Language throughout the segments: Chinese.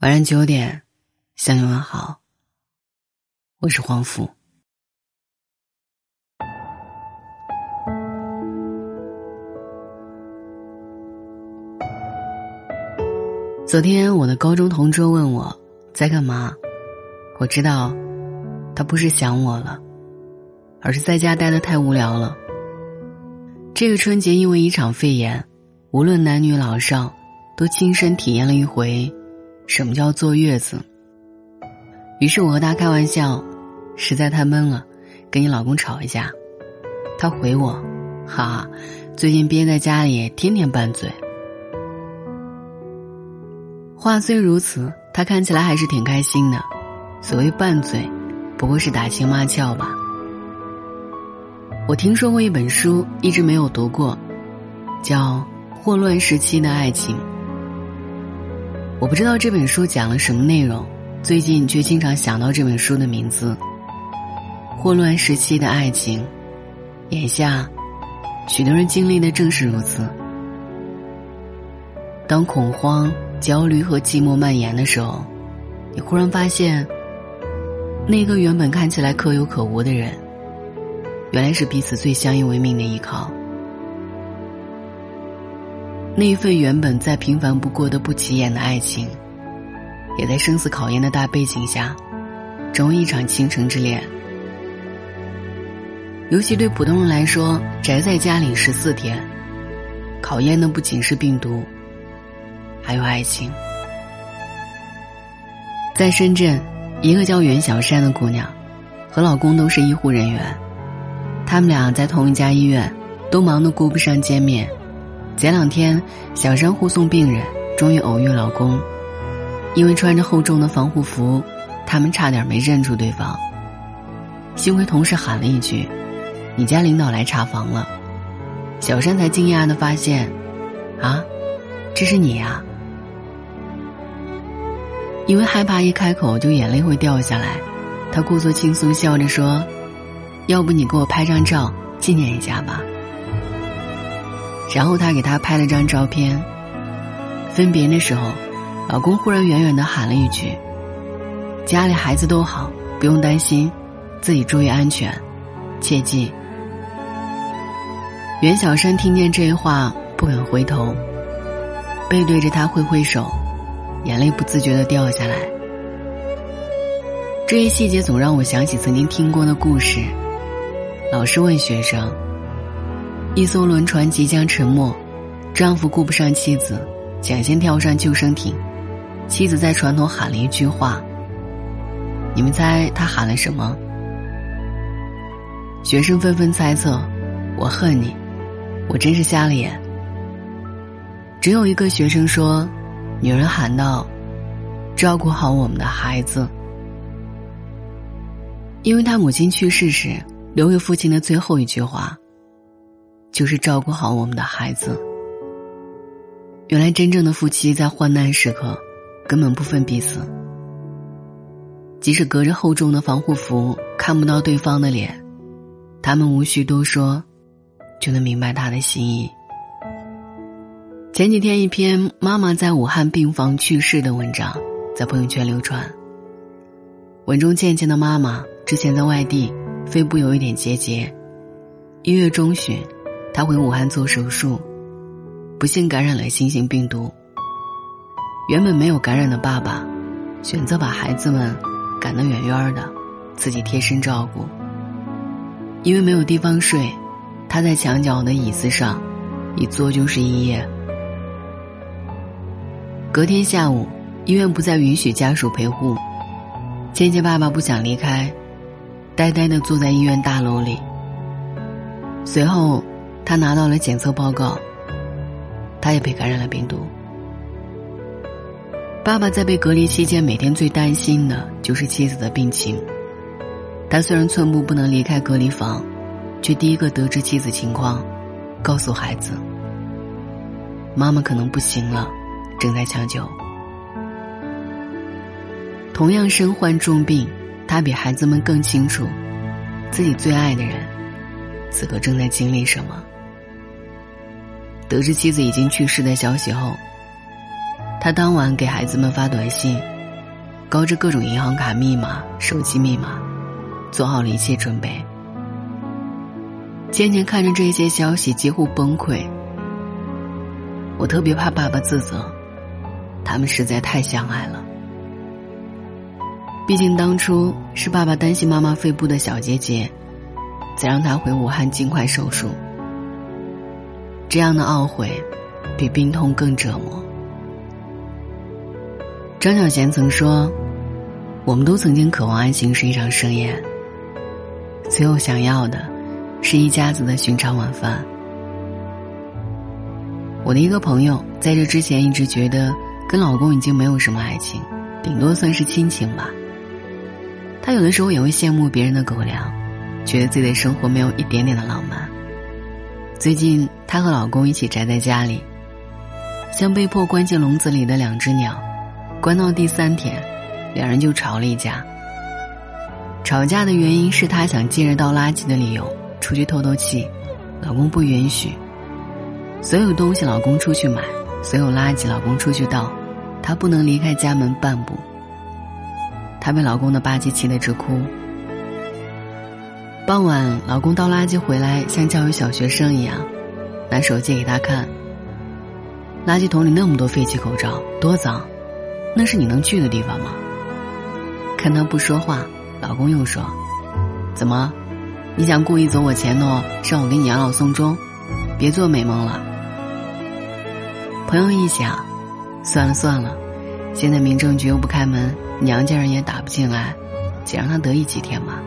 晚上九点，向你问好。我是黄甫。昨天我的高中同桌问我在干嘛，我知道，他不是想我了，而是在家待的太无聊了。这个春节因为一场肺炎，无论男女老少，都亲身体验了一回。什么叫坐月子？于是我和他开玩笑，实在太闷了，跟你老公吵一架。他回我，哈哈，最近憋在家里，天天拌嘴。话虽如此，他看起来还是挺开心的。所谓拌嘴，不过是打情骂俏吧。我听说过一本书，一直没有读过，叫《霍乱时期的爱情》。我不知道这本书讲了什么内容，最近却经常想到这本书的名字。霍乱时期的爱情，眼下，许多人经历的正是如此。当恐慌、焦虑和寂寞蔓延的时候，你忽然发现，那个原本看起来可有可无的人，原来是彼此最相依为命的依靠。那一份原本再平凡不过的不起眼的爱情，也在生死考验的大背景下，成为一场倾城之恋。尤其对普通人来说，宅在家里十四天，考验的不仅是病毒，还有爱情。在深圳，一个叫袁小山的姑娘，和老公都是医护人员，他们俩在同一家医院，都忙得顾不上见面。前两天，小山护送病人，终于偶遇老公。因为穿着厚重的防护服，他们差点没认出对方。幸亏同事喊了一句：“你家领导来查房了。”小山才惊讶的发现：“啊，这是你呀！”因为害怕一开口就眼泪会掉下来，他故作轻松笑着说：“要不你给我拍张照纪念一下吧。”然后他给他拍了张照片。分别的时候，老公忽然远远的喊了一句：“家里孩子都好，不用担心，自己注意安全，切记。”袁小山听见这话，不肯回头，背对着他挥挥手，眼泪不自觉的掉下来。这一细节总让我想起曾经听过的故事：老师问学生。一艘轮船即将沉没，丈夫顾不上妻子，抢先跳上救生艇。妻子在船头喊了一句话：“你们猜他喊了什么？”学生纷纷猜测：“我恨你，我真是瞎了眼。”只有一个学生说：“女人喊道，照顾好我们的孩子。”因为他母亲去世时留给父亲的最后一句话。就是照顾好我们的孩子。原来，真正的夫妻在患难时刻，根本不分彼此。即使隔着厚重的防护服，看不到对方的脸，他们无需多说，就能明白他的心意。前几天，一篇妈妈在武汉病房去世的文章在朋友圈流传。文中倩倩的妈妈之前在外地，肺部有一点结节，一月中旬。他回武汉做手术，不幸感染了新型病毒。原本没有感染的爸爸，选择把孩子们赶得远远的，自己贴身照顾。因为没有地方睡，他在墙角的椅子上一坐就是一夜。隔天下午，医院不再允许家属陪护，倩倩爸爸不想离开，呆呆的坐在医院大楼里。随后。他拿到了检测报告，他也被感染了病毒。爸爸在被隔离期间，每天最担心的就是妻子的病情。他虽然寸步不能离开隔离房，却第一个得知妻子情况，告诉孩子：“妈妈可能不行了，正在抢救。”同样身患重病，他比孩子们更清楚，自己最爱的人，此刻正在经历什么。得知妻子已经去世的消息后，他当晚给孩子们发短信，告知各种银行卡密码、手机密码，做好了一切准备。渐渐看着这些消息，几乎崩溃。我特别怕爸爸自责，他们实在太相爱了。毕竟当初是爸爸担心妈妈肺部的小结节，才让他回武汉尽快手术。这样的懊悔，比病痛更折磨。张小娴曾说：“我们都曾经渴望爱情是一场盛宴，最后想要的，是一家子的寻常晚饭。”我的一个朋友在这之前一直觉得跟老公已经没有什么爱情，顶多算是亲情吧。他有的时候也会羡慕别人的狗粮，觉得自己的生活没有一点点的浪漫。最近她和老公一起宅在家里，像被迫关进笼子里的两只鸟。关到第三天，两人就吵了一架。吵架的原因是她想借着倒垃圾的理由出去透透气，老公不允许。所有东西老公出去买，所有垃圾老公出去倒，她不能离开家门半步。她被老公的霸气气得直哭。傍晚，老公倒垃圾回来，像教育小学生一样，拿手机给他看。垃圾桶里那么多废弃口罩，多脏！那是你能去的地方吗？看他不说话，老公又说：“怎么，你想故意走我前头，让我给你养老送终？别做美梦了。”朋友一想，算了算了，现在民政局又不开门，娘家人也打不进来，且让他得意几天吧。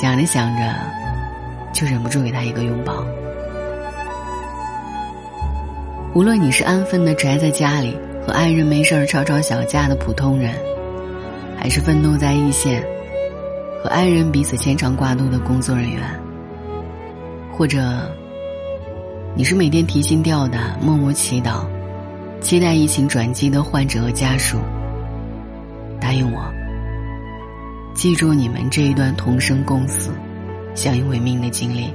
想着想着，就忍不住给他一个拥抱。无论你是安分的宅在家里。和爱人没事儿吵吵小架的普通人，还是奋斗在一线，和爱人彼此牵肠挂肚的工作人员，或者你是每天提心吊胆、默默祈祷、期待疫情转机的患者和家属，答应我，记住你们这一段同生共死、相依为命的经历。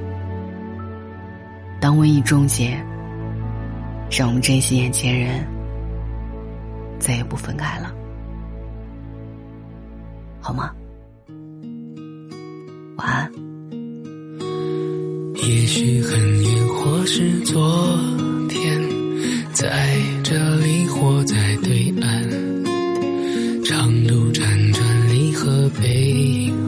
当瘟疫终结，让我们珍惜眼前人。再也不分开了，好吗？晚安。也许很远，或是昨天，在这里或在对岸，离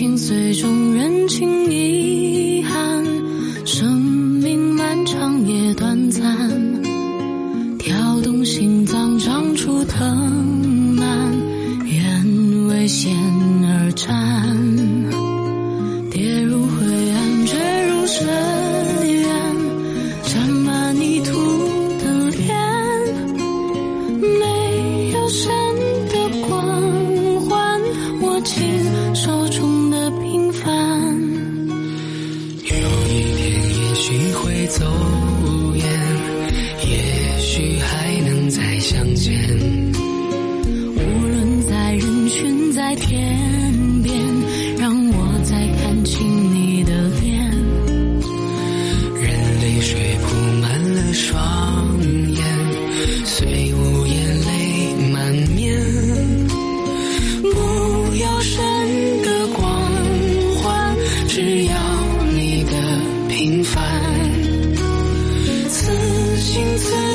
心碎中认清一。在天边让我再看清你的脸任泪水铺满了双眼虽无言泪满面不要神的光环只要你的平凡。此心此